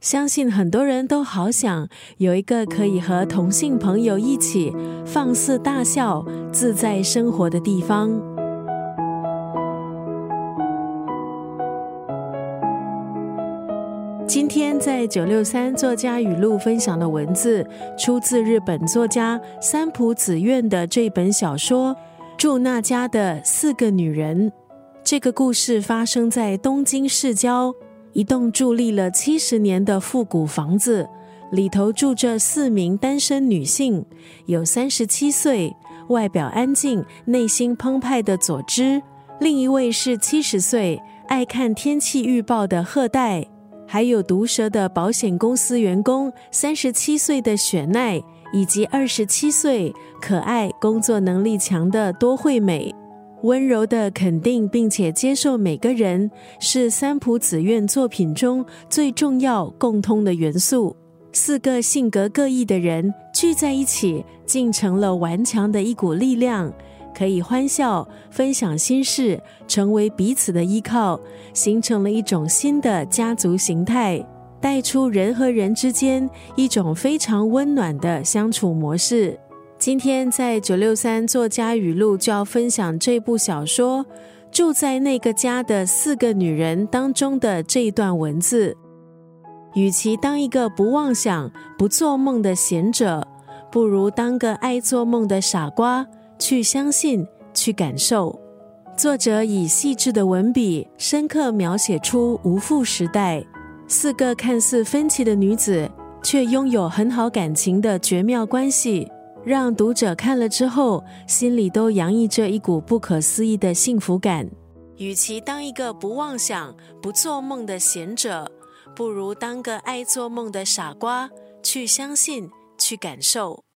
相信很多人都好想有一个可以和同性朋友一起放肆大笑、自在生活的地方。今天在九六三作家语录分享的文字，出自日本作家三浦子苑的这本小说《住那家的四个女人》。这个故事发生在东京市郊。一栋伫立了七十年的复古房子里头住着四名单身女性，有三十七岁、外表安静、内心澎湃的佐之，另一位是七十岁、爱看天气预报的贺代，还有毒舌的保险公司员工三十七岁的雪奈，以及二十七岁、可爱、工作能力强的多惠美。温柔的肯定，并且接受每个人，是三浦子苑作品中最重要、共通的元素。四个性格各异的人聚在一起，竟成了顽强的一股力量，可以欢笑、分享心事，成为彼此的依靠，形成了一种新的家族形态，带出人和人之间一种非常温暖的相处模式。今天在九六三作家语录就要分享这部小说《住在那个家的四个女人》当中的这一段文字。与其当一个不妄想、不做梦的贤者，不如当个爱做梦的傻瓜，去相信，去感受。作者以细致的文笔，深刻描写出无父时代四个看似分歧的女子，却拥有很好感情的绝妙关系。让读者看了之后，心里都洋溢着一股不可思议的幸福感。与其当一个不妄想、不做梦的贤者，不如当个爱做梦的傻瓜，去相信，去感受。